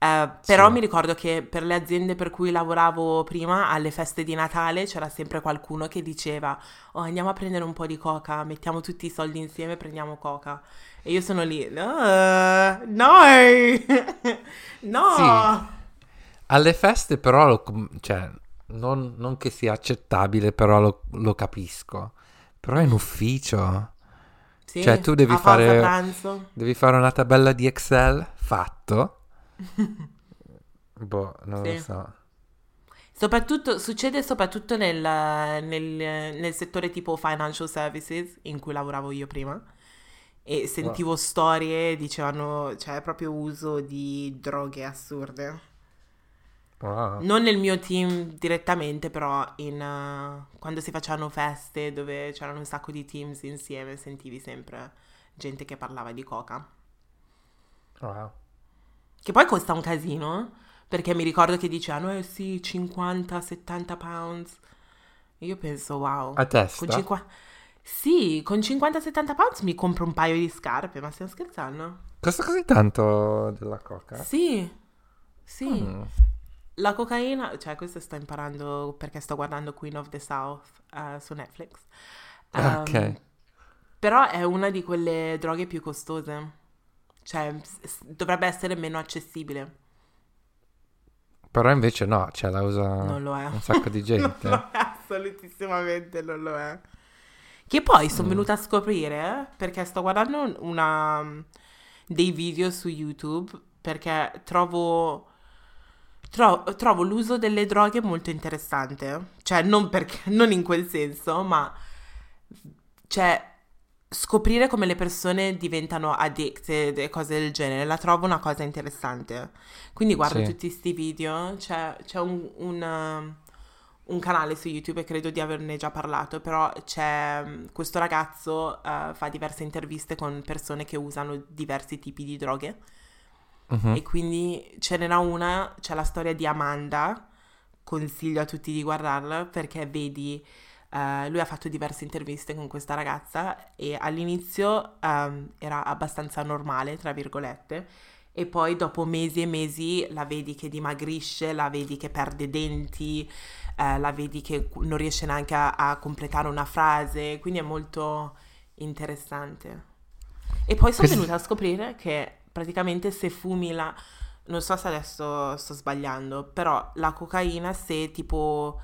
Eh, però Sì. mi ricordo che per le aziende per cui lavoravo prima, alle feste di Natale, c'era sempre qualcuno che diceva: Oh, andiamo a prendere un po' di coca, mettiamo tutti i soldi insieme e prendiamo coca. E io sono lì, no, no, no. Sì. Alle feste però, lo, cioè, non, non che sia accettabile, però lo, lo capisco. Però in ufficio Sì, Cioè, tu devi fare- devi fare una tabella di Excel, fatto. Boh, non Sì. lo so. Soprattutto, succede soprattutto nel, nel- nel settore tipo financial services in cui lavoravo io prima e sentivo storie, dicevano, cioè proprio uso di droghe assurde. Wow. Non nel mio team direttamente, però in, eh, quando si facevano feste dove c'erano un sacco di teams insieme, sentivi sempre gente che parlava di coca. Wow. Che poi costa un casino, perché mi ricordo che dicevano, eh sì, 50-70 pounds. Io penso, wow. A testa? Con 50... Sì, con 50-70 pounds mi compro un paio di scarpe, ma stiamo scherzando? Costa così tanto della coca? Sì, sì. Mm. La cocaina, cioè questo sto imparando perché sto guardando Queen of the South eh, su Netflix. Ehm, ok. Però è una di quelle droghe più costose. Cioè, s- dovrebbe essere meno accessibile. Però invece no, cioè la usa Non lo è. un sacco di gente. Non lo è, assolutissimamente non lo è. Che poi sono Mm. venuta a scoprire perché sto guardando una, dei video su YouTube perché trovo, tro- trovo l'uso delle droghe molto interessante. Cioè, non, perché, non in quel senso, ma cioè, scoprire come le persone diventano addicted e cose del genere la trovo una cosa interessante. Quindi guardo Sì. tutti questi video, c'è, c'è un, un, un canale su YouTube e credo di averne già parlato, però c'è um, questo ragazzo uh, fa diverse interviste con persone che usano diversi tipi di droghe Mhm. e quindi ce n'era una, c'è la storia di Amanda, consiglio a tutti di guardarla perché vedi, eh, lui ha fatto diverse interviste con questa ragazza e all'inizio ehm, era abbastanza normale, tra virgolette, e poi dopo mesi e mesi la vedi che dimagrisce, la vedi che perde denti, eh, la vedi che non riesce neanche a, a completare una frase, quindi è molto interessante. E poi sono venuta a scoprire che praticamente se fumi la... Non so se adesso sto sbagliando, però la cocaina se tipo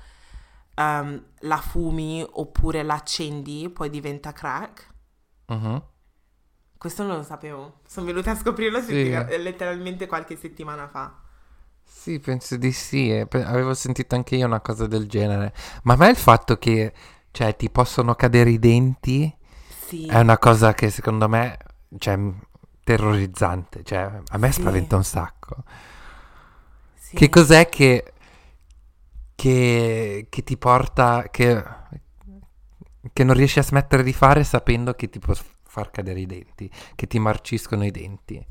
ehm, la fumi oppure la accendi poi diventa crack. Mhm. Questo non lo sapevo. Sono venuta a scoprirlo Sì. letteralmente qualche settimana fa. Sì, penso di sì. e pe- Avevo sentito anche io una cosa del genere. Ma a me il fatto che, cioè, ti possono cadere i denti Sì. è una cosa che secondo me, cioè, terrorizzante. Cioè, a me Sì. spaventa un sacco. sì. Che cos'è che, che, che ti porta, che, che non riesci a smettere di fare sapendo che ti f- far cadere i denti, che ti marciscono i denti?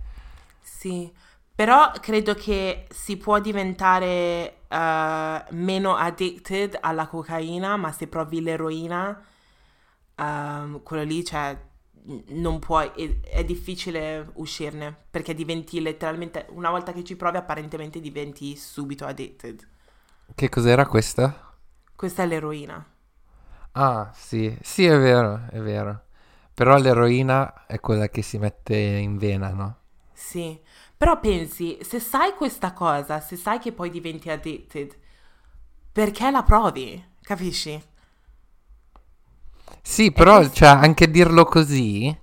Sì, però credo che si può diventare eh, meno addicted alla cocaina, ma se provi l'eroina, ehm, quello lì, cioè, non puoi, è, è difficile uscirne, perché diventi letteralmente, una volta che ci provi, apparentemente diventi subito addicted. Che cos'era questa? Questa è l'eroina. Ah, sì, sì, è vero, è vero. Però l'eroina è quella che si mette in vena, no? Sì, però pensi, se sai questa cosa, se sai che poi diventi addicted, perché la provi? Capisci? Sì, però, questo- cioè, anche dirlo così,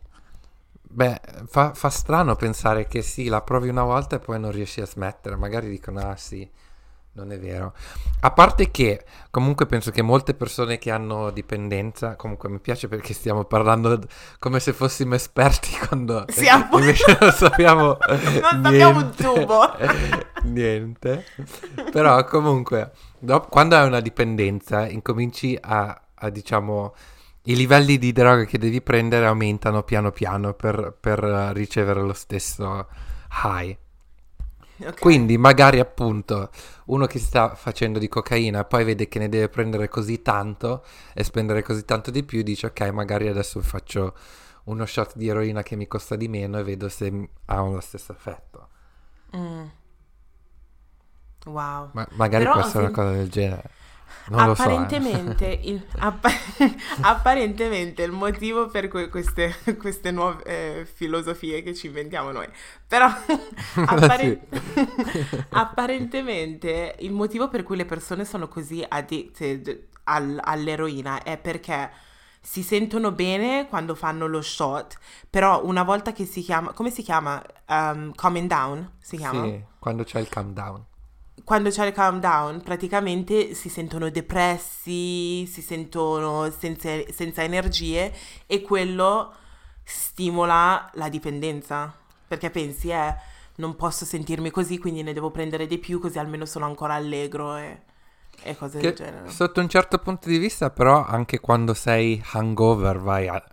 beh, fa, fa strano pensare che sì, la provi una volta e poi non riesci a smettere. Magari dicono, ah sì, non è vero. A parte che comunque penso che molte persone che hanno dipendenza, comunque mi piace perché stiamo parlando come se fossimo esperti quando Siamo. invece non sappiamo Non sappiamo un tubo. niente. Però comunque dopo- quando hai una dipendenza incominci a, a, diciamo i livelli di droga che devi prendere aumentano piano piano per, per ricevere lo stesso high. Ok. Quindi magari appunto uno che sta facendo di cocaina poi vede che ne deve prendere così tanto e spendere così tanto di più, dice ok magari adesso faccio uno shot di eroina che mi costa di meno e vedo se ha lo stesso effetto. Mm. Wow. Ma magari Però può essere una cosa del genere. Non lo so. eh. apparentemente, il, appa- apparentemente il motivo per que- queste, queste nuove eh, filosofie che ci inventiamo noi, però appare- apparentemente il motivo per cui le persone sono così addicted al- all'eroina è perché si sentono bene quando fanno lo shot, però una volta che si chiama, come si chiama? Um, calming down, si chiama? Sì, quando c'è il calm down. Quando c'è il calm down, praticamente si sentono depressi, si sentono senza, senza energie e quello stimola la dipendenza. Perché pensi, eh, non posso sentirmi così, quindi ne devo prendere di più, così almeno sono ancora allegro e, e cose del Che genere. sotto un certo punto di vista, però, anche quando sei hangover, vai a-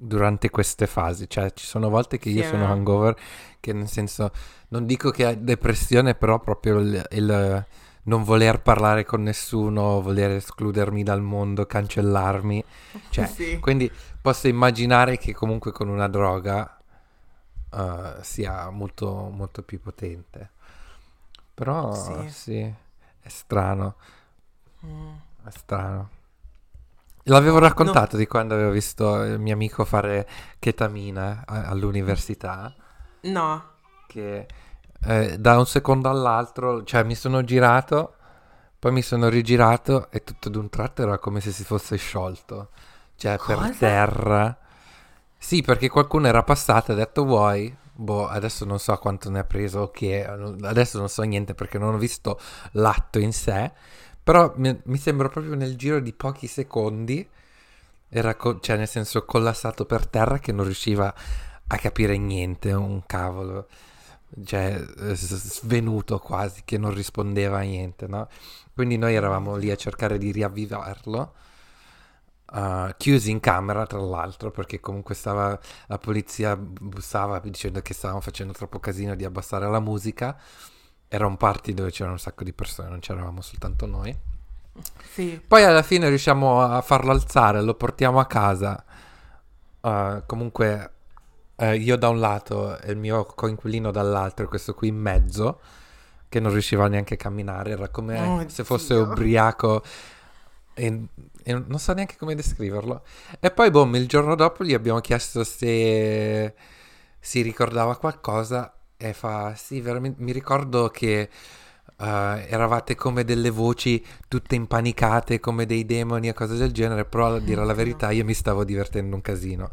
durante queste fasi. Cioè, ci sono volte che io Sì, sono hangover, che nel senso, non dico che hai depressione, però proprio il, il non voler parlare con nessuno, voler escludermi dal mondo, cancellarmi. Cioè, Sì. quindi posso immaginare che comunque con una droga eh, sia molto, molto più potente. Però Sì. sì, è strano. Mm. È strano. L'avevo raccontato di quando avevo visto il mio amico fare ketamina a- all'università, No. che eh, da un secondo all'altro, cioè mi sono girato, poi mi sono rigirato e tutto d'un tratto era come se si fosse sciolto, cioè per Cosa? terra. Sì, perché qualcuno era passato e ha detto vuoi? Boh, adesso non so quanto ne ha preso o che, adesso non so niente perché non ho visto l'atto in sé, però mi, mi sembra proprio nel giro di pochi secondi, era co- cioè nel senso collassato per terra che non riusciva a capire niente, un cavolo, cioè eh, svenuto quasi, che non rispondeva a niente, no? Quindi noi eravamo lì a cercare di riavvivarlo, eh, chiusi in camera tra l'altro, perché comunque stava, la polizia bussava dicendo che stavamo facendo troppo casino di abbassare la musica, era un party dove c'erano un sacco di persone, non c'eravamo soltanto noi. Sì. Poi alla fine riusciamo a farlo alzare, lo portiamo a casa. Uh, comunque eh, io da un lato e il mio coinquilino dall'altro, questo qui in mezzo, che non riusciva neanche a camminare, era come Oh, se fosse Dio. ubriaco e, e non so neanche come descriverlo. E poi, boh, il giorno dopo gli abbiamo chiesto se si ricordava qualcosa e fa, sì, veramente, mi ricordo che eh, eravate come delle voci tutte impanicate, come dei demoni e cose del genere, però a dire la verità io mi stavo divertendo un casino.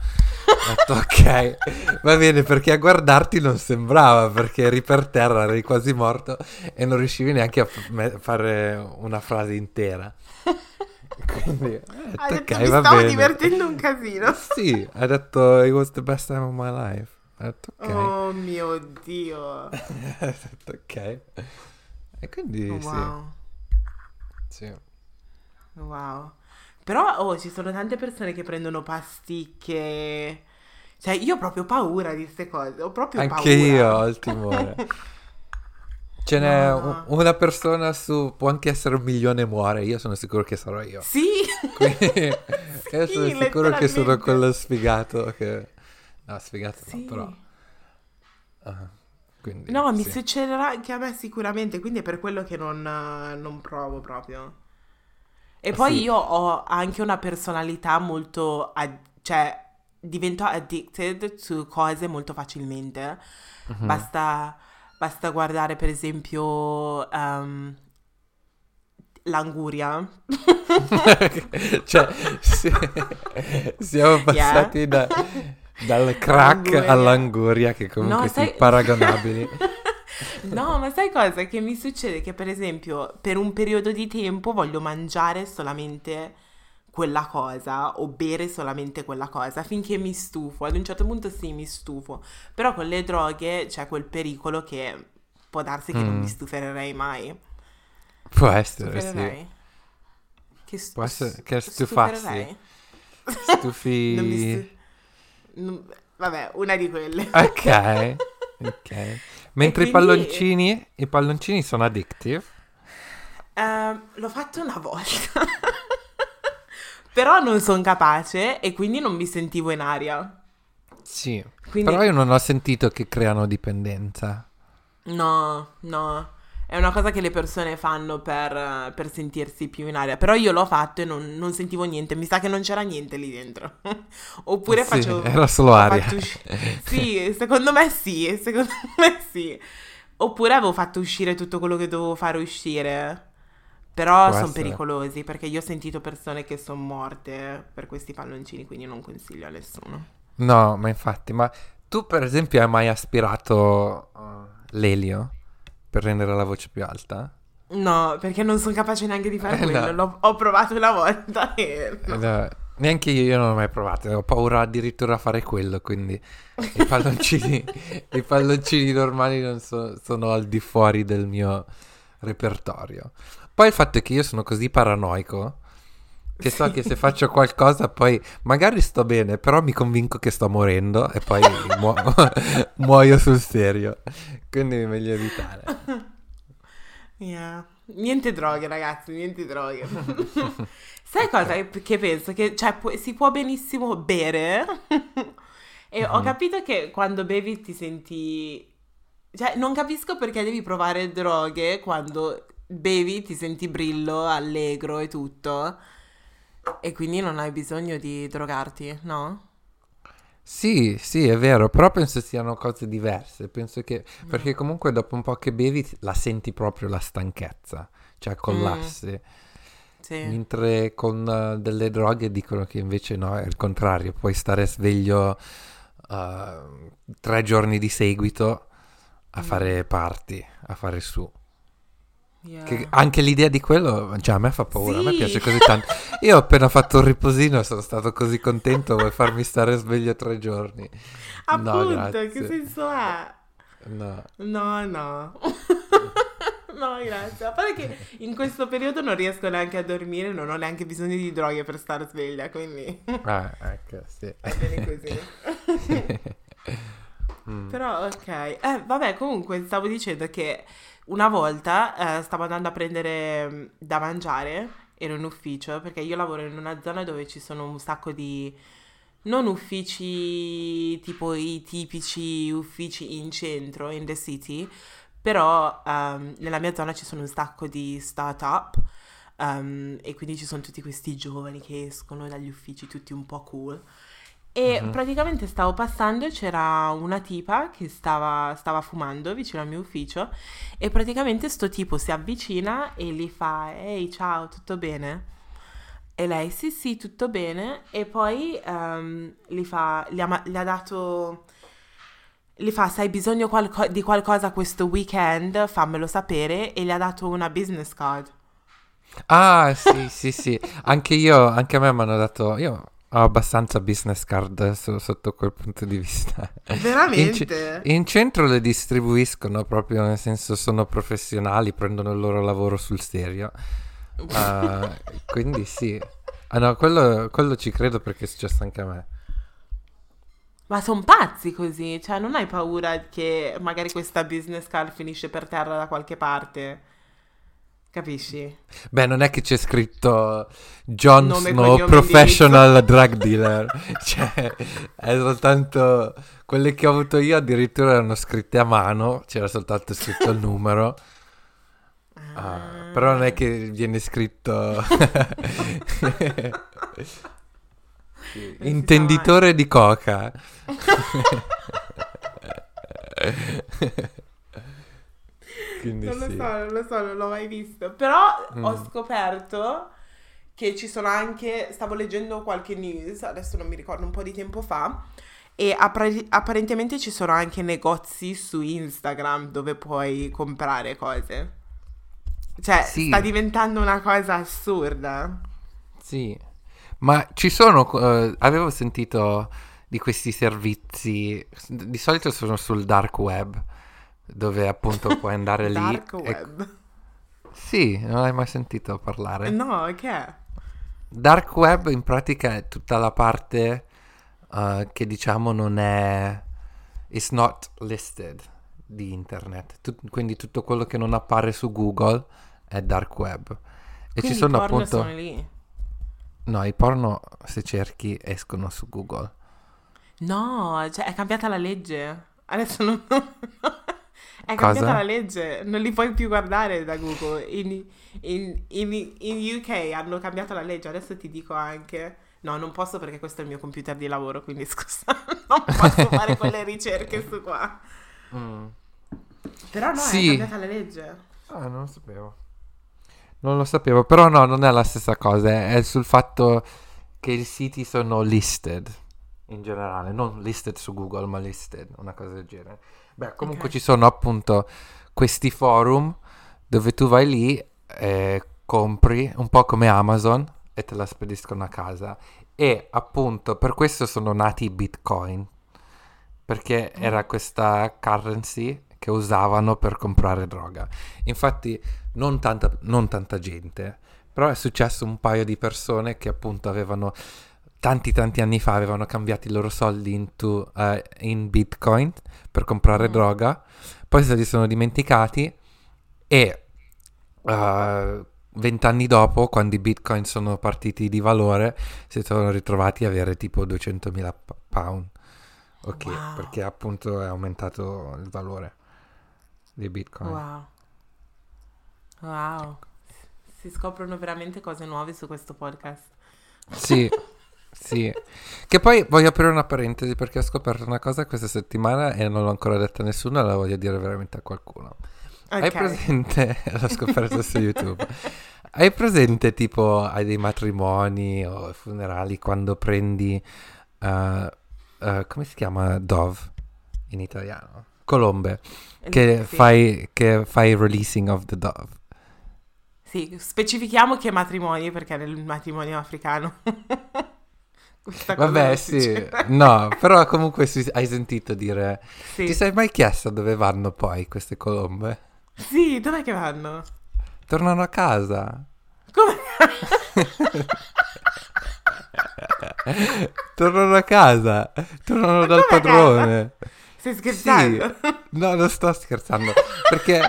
Ho detto, ok, va bene, perché a guardarti non sembrava, perché eri per terra, eri quasi morto e non riuscivi neanche a f- fare una frase intera. Quindi, detto, Hai detto, ok, mi stavo bene. divertendo un casino. Sì, ha detto it was the best time of my life. Ho detto ok. Oh mio Dio. Ho detto ok. E quindi Wow. sì, sì. Wow. Però oh, ci sono tante persone che prendono pasticche. Cioè, io ho proprio paura di queste cose. Ho proprio Anche paura. io ho il timore. Ce n'è No. un- una persona su, può anche essere un milione muore, io sono sicuro che sarò io. Sì. Quindi io Sì, sono sicuro che sono quello sfigato che... No, sfigato Sì. no, però... ah, quindi, No, mi sì. succederà anche a me sicuramente, quindi è per quello che non, non provo proprio. E Ah, poi sì. io ho anche una personalità molto, ad- cioè divento addicted su cose molto facilmente. Mhm. Basta, basta guardare per esempio ehm, l'anguria. cioè, sì, siamo passati da- dal crack All'anguria. all'anguria, che comunque No, sì, sai- paragonabili. No, ma sai cosa? Che mi succede che per esempio per un periodo di tempo voglio mangiare solamente quella cosa o bere solamente quella cosa finché mi stufo. Ad un certo punto sì, mi stufo. Però con le droghe c'è quel pericolo che può darsi che non mi Mm. stuferei mai. Può essere, sì. Che stu- Può essere che stufassi. stuferei? Stufi... Non mi stu- non- Vabbè, una di quelle. Ok, ok. Mentre i quindi- palloncini, i palloncini sono addictive. Ehm, l'ho fatto una volta. Però non sono capace e quindi non mi sentivo in aria. Sì. Quindi Però io non ho sentito che creano dipendenza. no, no. È una cosa che le persone fanno per, per sentirsi più in aria. Però io l'ho fatto e non, non sentivo niente. Mi sa che non c'era niente lì dentro. Oppure Sì, facevo... era solo aria. usci- sì, secondo me sì. Secondo me sì. Oppure avevo fatto uscire tutto quello che dovevo fare uscire. Però sono pericolosi perché io ho sentito persone che sono morte per questi palloncini, quindi non consiglio a nessuno. No, ma infatti, ma tu per esempio hai mai aspirato uh, l'elio per rendere la voce più alta? No, perché non sono capace neanche di fare Eh, quello. no. L'ho- ho provato una volta e... no. Eh, no, neanche io, io non l'ho mai provato, ho paura addirittura a fare quello, quindi i palloncini, i palloncini normali non so- sono al di fuori del mio repertorio. Poi il fatto è che io sono così paranoico che so Sì. che se faccio qualcosa poi magari sto bene, però mi convinco che sto morendo e poi muo- muoio sul serio. Quindi è meglio evitare. Yeah. Niente droghe, ragazzi, niente droghe. Sai cosa che penso? Che cioè, pu- si può benissimo bere. e ho Mhm. capito che quando bevi ti senti... Cioè, non capisco perché devi provare droghe quando bevi, ti senti brillo, allegro e tutto. E quindi non hai bisogno di drogarti, no? Sì, sì, è vero, però penso siano cose diverse. Penso che perché comunque dopo un po' che bevi la senti proprio la stanchezza, cioè collassi. Sì. Mentre con eh, delle droghe dicono che invece no, è il contrario, puoi stare sveglio eh, tre giorni di seguito a Mm. fare party, a fare su. Yeah. Che anche l'idea di quello, cioè a me fa paura, a me Sì. piace così tanto. Io ho appena fatto un riposino e sono stato così contento, vuoi farmi stare sveglio tre giorni? No, Appunto, grazie. che senso ha? No. No, no. no, grazie. A parte che in questo periodo non riesco neanche a dormire, non ho neanche bisogno di droghe per stare sveglia, quindi Ah, ecco, sì. va bene così. Mm. Però, ok. Eh, vabbè, comunque stavo dicendo che una volta eh, stavo andando a prendere mm, da mangiare, ero in ufficio, perché io lavoro in una zona dove ci sono un sacco di... Non uffici tipo i tipici uffici in centro, in the city, però ehm, nella mia zona ci sono un sacco di start-up ehm, e quindi ci sono tutti questi giovani che escono dagli uffici tutti un po' cool. E Mhm. praticamente stavo passando e c'era una tipa che stava, stava fumando vicino al mio ufficio e praticamente sto tipo si avvicina e gli fa Ehi ciao, tutto bene? E lei sì sì, tutto bene e poi ehm, gli fa, gli ha, gli ha dato... Gli fa, se hai bisogno qualco- di qualcosa questo weekend, fammelo sapere e gli ha dato una business card. Ah, sì, sì, sì. Anche io, anche a me mi hanno dato. Io ho abbastanza business card so- sotto quel punto di vista. Veramente? In centro le distribuiscono proprio nel senso sono professionali, prendono il loro lavoro sul serio. Ah, quindi sì. Ah no, quello, quello ci credo perché è successo anche a me. Ma sono pazzi così, cioè non hai paura che magari questa business card finisce per terra da qualche parte? Capisci? Beh, non è che c'è scritto Jon Nome, Snow Professional Drug Dealer. cioè, è soltanto quelle che ho avuto io addirittura erano scritte a mano, c'era soltanto scritto il numero. Ah, però non è che viene scritto intenditore di coca. Quindi Non lo sì. so, non lo so, non l'ho mai visto. Però ho Mm. scoperto che ci sono anche, stavo leggendo qualche news, adesso non mi ricordo, un po' di tempo fa, E appare- apparentemente ci sono anche negozi su Instagram dove puoi comprare cose. Cioè, Sì. sta diventando una cosa assurda. Sì, ma ci sono, eh, avevo sentito di questi servizi, di solito sono sul dark web, dove appunto puoi andare lì. Dark e- web. Sì, non hai mai sentito parlare. No, che è? Dark web in pratica è tutta la parte eh, che diciamo non è... It's not listed di internet. Tut- quindi tutto quello che non appare su Google è dark web. E Quindi ci sono i porno appunto... sono lì. No, i porno se cerchi escono su Google. No, cioè è cambiata la legge. Adesso non... è Cosa? cambiata la legge, non li puoi più guardare da Google. In, in- in- in UK hanno cambiato la legge, adesso ti dico anche... No, non posso perché questo è il mio computer di lavoro, quindi scusa, non posso fare quelle ricerche su qua. Però no, Sì. è cambiata la legge. Ah, non lo sapevo. Non lo sapevo, però no, non è la stessa cosa, è sul fatto che i siti sono listed in generale, non listed su Google, ma listed, una cosa del genere. Beh, comunque Ok. ci sono appunto questi forum dove tu vai lì e compri, un po' come Amazon, e te la spediscono a casa. E appunto per questo sono nati i Bitcoin, perché era questa currency che usavano per comprare droga. Infatti non tanta, non tanta gente, però è successo un paio di persone che appunto avevano tanti tanti anni fa avevano cambiato i loro soldi into, eh, in bitcoin per comprare Mm. droga, poi se li sono dimenticati e eh, vent'anni dopo, quando i bitcoin sono partiti di valore, si sono ritrovati a avere tipo 200.000 p- pound. Ok, Wow. perché appunto è aumentato il valore dei bitcoin. Wow. Wow. Si scoprono veramente cose nuove su questo podcast. Sì, sì. Che poi voglio aprire una parentesi perché ho scoperto una cosa questa settimana e non l'ho ancora detta a nessuno e la voglio dire veramente a qualcuno. Hai Ok. presente? L'ho scoperto su YouTube. Hai presente tipo ai dei matrimoni o funerali quando prendi eh, eh, come si chiama dove in italiano? Colombe. Che Sì. fai che fai releasing of the dove. Sì, specifichiamo che matrimoni perché nel matrimonio africano. Questa Vabbè, sì. No, però comunque si- hai sentito dire Sì. Ti sei mai chiesto dove vanno poi queste colombe? Sì, dov'è che vanno? Tornano a casa. Come? Tornano a casa. Tornano dal padrone. Stai scherzando? No, non sto scherzando. Perché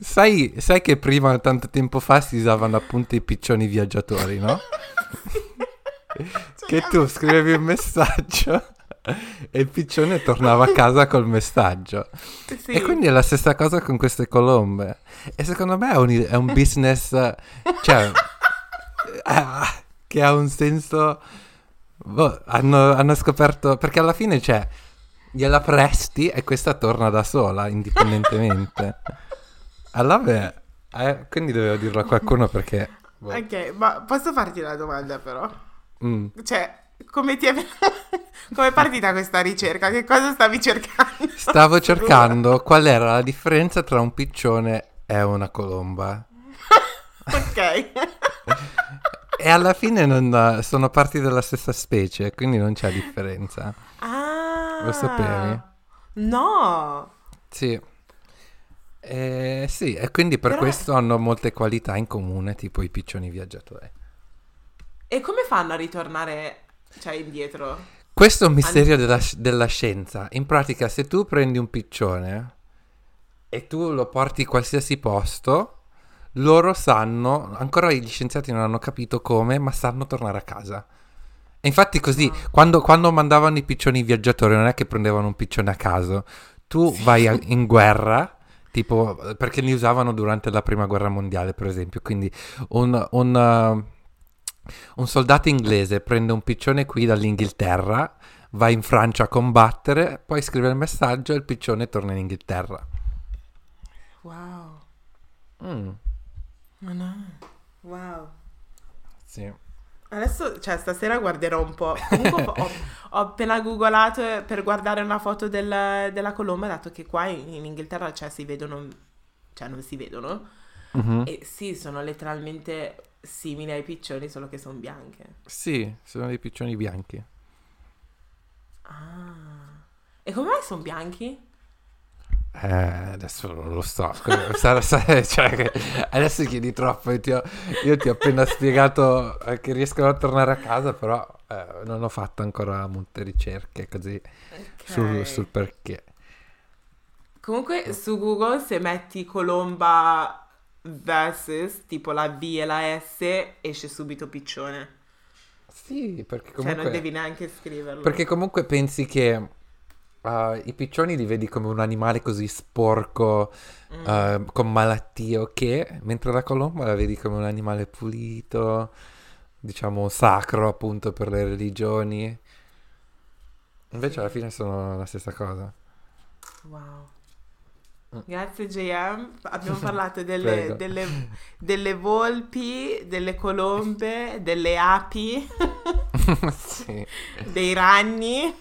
sai, sai che prima, tanto tempo fa, si usavano appunto i piccioni viaggiatori, no? Cioè, Che tu scrivevi un messaggio e il piccione tornava a casa col messaggio. Sì. E quindi è la stessa cosa con queste colombe. E secondo me è un, è un business, cioè, ah, che ha un senso... boh, hanno, hanno scoperto... Perché alla fine, cioè, gliela presti e questa torna da sola, indipendentemente. Allora, eh, quindi dovevo dirlo a qualcuno perché... boh, Ok, ma posso farti una domanda però? Mm. Cioè, come ti è... come partita questa ricerca? Che cosa stavi cercando? Stavo cercando qual era la differenza tra un piccione e una colomba. ok. E alla fine non, sono parti della stessa specie, quindi non c'è differenza. Ah. Lo sapevi? No. Sì. Eh, sì, e quindi per Però- questo hanno molte qualità in comune, tipo i piccioni viaggiatori. E come fanno a ritornare, cioè, indietro? Questo è un misterio della, della scienza. In pratica, se tu prendi un piccione e tu lo porti in qualsiasi posto, loro sanno, ancora gli scienziati non hanno capito come, ma sanno tornare a casa. E infatti così, Ah. quando, quando mandavano i piccioni viaggiatori, non è che prendevano un piccione a caso. Tu vai a- in guerra, tipo, perché li usavano durante la prima guerra mondiale, per esempio. Quindi un, un, uh, un soldato inglese prende un piccione qui dall'Inghilterra, va in Francia a combattere, poi scrive il messaggio e il piccione torna in Inghilterra. Wow. Mm, Ma no. Wow. sì. Adesso, cioè, stasera guarderò un po'. Comunque ho, ho appena googolato per guardare una foto del- della colomba, dato che qua in, in Inghilterra, cioè, si vedono, cioè, non si vedono. Mhm. E sì, sono letteralmente simili ai piccioni, solo che sono bianche. Sì, sono dei piccioni bianchi. Ah. E come mai sono bianchi? Eh, adesso non lo so. Sarà- sarà- cioè, che- adesso chiedi troppo. Io ti ho, io ti ho appena spiegato che riescono a tornare a casa, però eh, non ho fatto ancora molte ricerche così sul, Ok. sul perché. Comunque su Google se metti colomba versus tipo la V e la S esce subito piccione. Sì, perché Cioè non comunque, devi neanche scriverlo. perché comunque pensi che uh, i piccioni li vedi come un animale così sporco, Mm. uh, con malattie o che, mentre la colomba la vedi come un animale pulito, diciamo sacro appunto per le religioni. Invece Sì. alla fine sono la stessa cosa. Wow. Mm. Grazie JM, abbiamo parlato delle, delle- delle volpi, delle colombe, delle api, sì. dei ragni.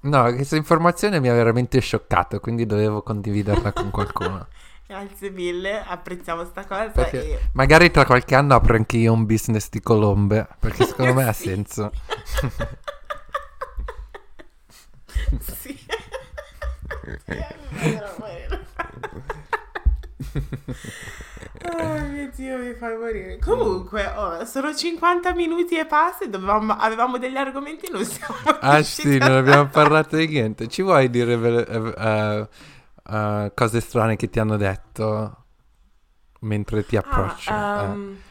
No, questa informazione mi ha veramente scioccato, quindi dovevo condividerla con qualcuno. Grazie mille, apprezziamo sta cosa. E- magari tra qualche anno apro anche io un business di colombe, perché secondo me ha Sì. senso. Sì. È vero, vero. Oh mio Dio, mi fai morire. Comunque, oh, sono 50 minuti e passa e dovevamo- avevamo degli argomenti non siamo Ah sì, non abbiamo parlato di niente. Ci vuoi dire eh, eh, eh, cose strane che ti hanno detto mentre ti approccio? Ah, ehm,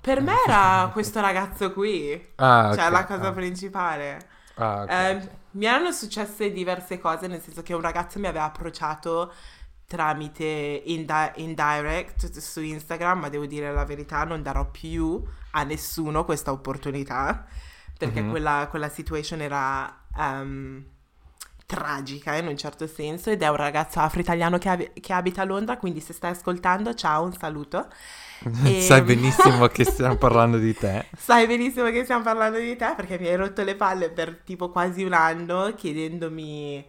Per me era questo ragazzo qui, Eh. Ah, cioè ok, la cosa ah. principale. Ah, ok, Eh, mi erano successe diverse cose, nel senso che un ragazzo mi aveva approcciato tramite indi- indirect su Instagram, ma devo dire la verità, non darò più a nessuno questa opportunità, perché Mhm. quella, quella situation era ehm, tragica in un certo senso ed è un ragazzo afro-italiano che, abi- che abita a Londra, quindi se stai ascoltando, ciao, un saluto. E- Sai benissimo che stiamo parlando di te. Sai benissimo che stiamo parlando di te perché mi hai rotto le palle per tipo quasi un anno chiedendomi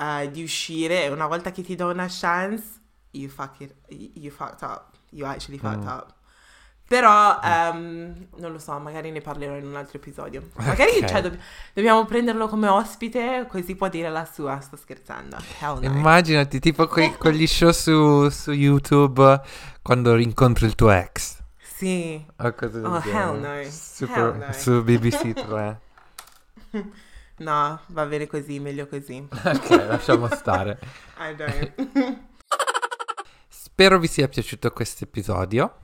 eh, di uscire e una volta che ti do una chance, you fuck it, you fucked up, you actually fucked Mm. up. Però ehm, non lo so, magari ne parlerò in un altro episodio. Magari Ok. cioè, dobb- dobbiamo prenderlo come ospite così può dire la sua. Sto scherzando. Hell no. Immaginati tipo quei- quegli show su, su YouTube quando rincontri il tuo ex. Sì. O del Oh, hell no. Super- Hell no. Su BBC 3. No, va bene così, meglio così. ok, lasciamo stare. I don't. Spero vi sia piaciuto questo episodio.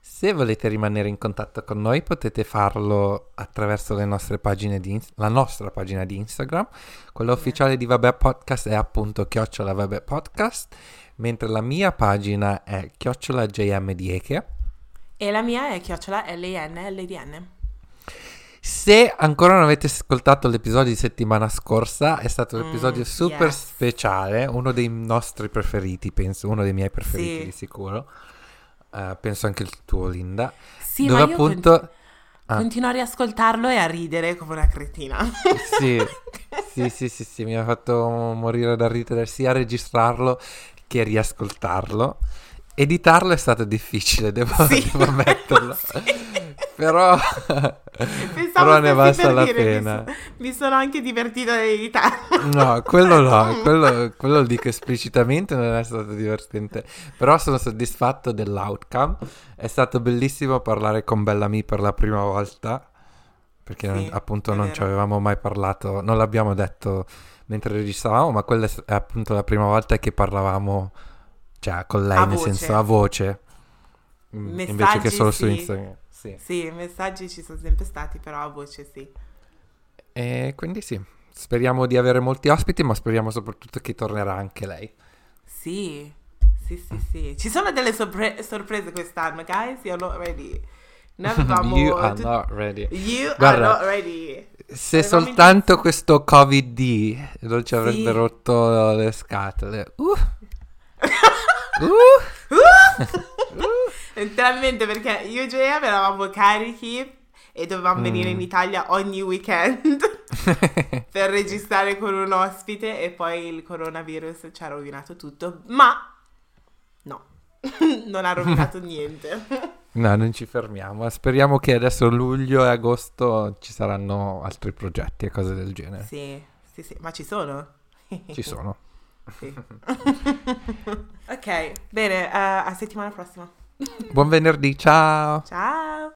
Se volete rimanere in contatto con noi potete farlo attraverso le nostre pagine di la nostra pagina di Instagram. Quella ufficiale di Vabbè Podcast è appunto chiocciola Vabbè Podcast, mentre la mia pagina è chiocciola JM Dieke. E la mia è chiocciola L-I-N-L-D-N. Se ancora non avete ascoltato l'episodio di settimana scorsa, è stato un Mm, episodio super yes. speciale, uno dei nostri preferiti, penso, uno dei miei preferiti Sì. di sicuro. Eh, penso anche il tuo, Linda. Sì, dove appunto... con- Ah. continuo a riascoltarlo e a ridere come una cretina. Sì, sì, sì, sì, sì, mi ha fatto morire da ridere sia registrarlo che riascoltarlo. Editarlo è stato difficile, devo, Sì. devo ammetterlo. Sì. Però, Pensavo però ne basta la dire, mi pena. so- Mi, sono anche divertita editarlo. No, quello no, quello, quello lo dico esplicitamente, non è stato divertente. Però sono soddisfatto dell'outcome. È stato bellissimo parlare con Bellamy per la prima volta. Perché Sì, non- appunto non vero. ci avevamo mai parlato, non l'abbiamo detto mentre registravamo, ma quella è appunto la prima volta che parlavamo, cioè con lei, A nel voce. senso a voce, mm, invece che Messaggi, solo su sì. Instagram. Sì. Sì, i messaggi ci sono sempre stati, però a voce sì. E quindi sì, speriamo di avere molti ospiti, ma speriamo soprattutto che tornerà anche lei. Sì, sì, sì, sì. Ci sono delle sorpre- sorprese quest'anno, guys. You're not ready. Noi avevamo... you are not ready. You Guarda, are not ready. Se Avevamo soltanto questo Covid-D non ci avrebbe Sì. rotto le scatole. Uh. Uh. Letteralmente perché io e Gea eravamo carichi e dovevamo Mm. venire in Italia ogni weekend per registrare con un ospite e poi il coronavirus ci ha rovinato tutto, ma no, non ha rovinato niente. No, non ci fermiamo. Speriamo che adesso luglio e agosto ci saranno altri progetti e cose del genere. Sì, sì, sì, ma ci sono? Ci sono. Sì. ok, bene, eh, a settimana prossima. Buon venerdì, ciao! Ciao!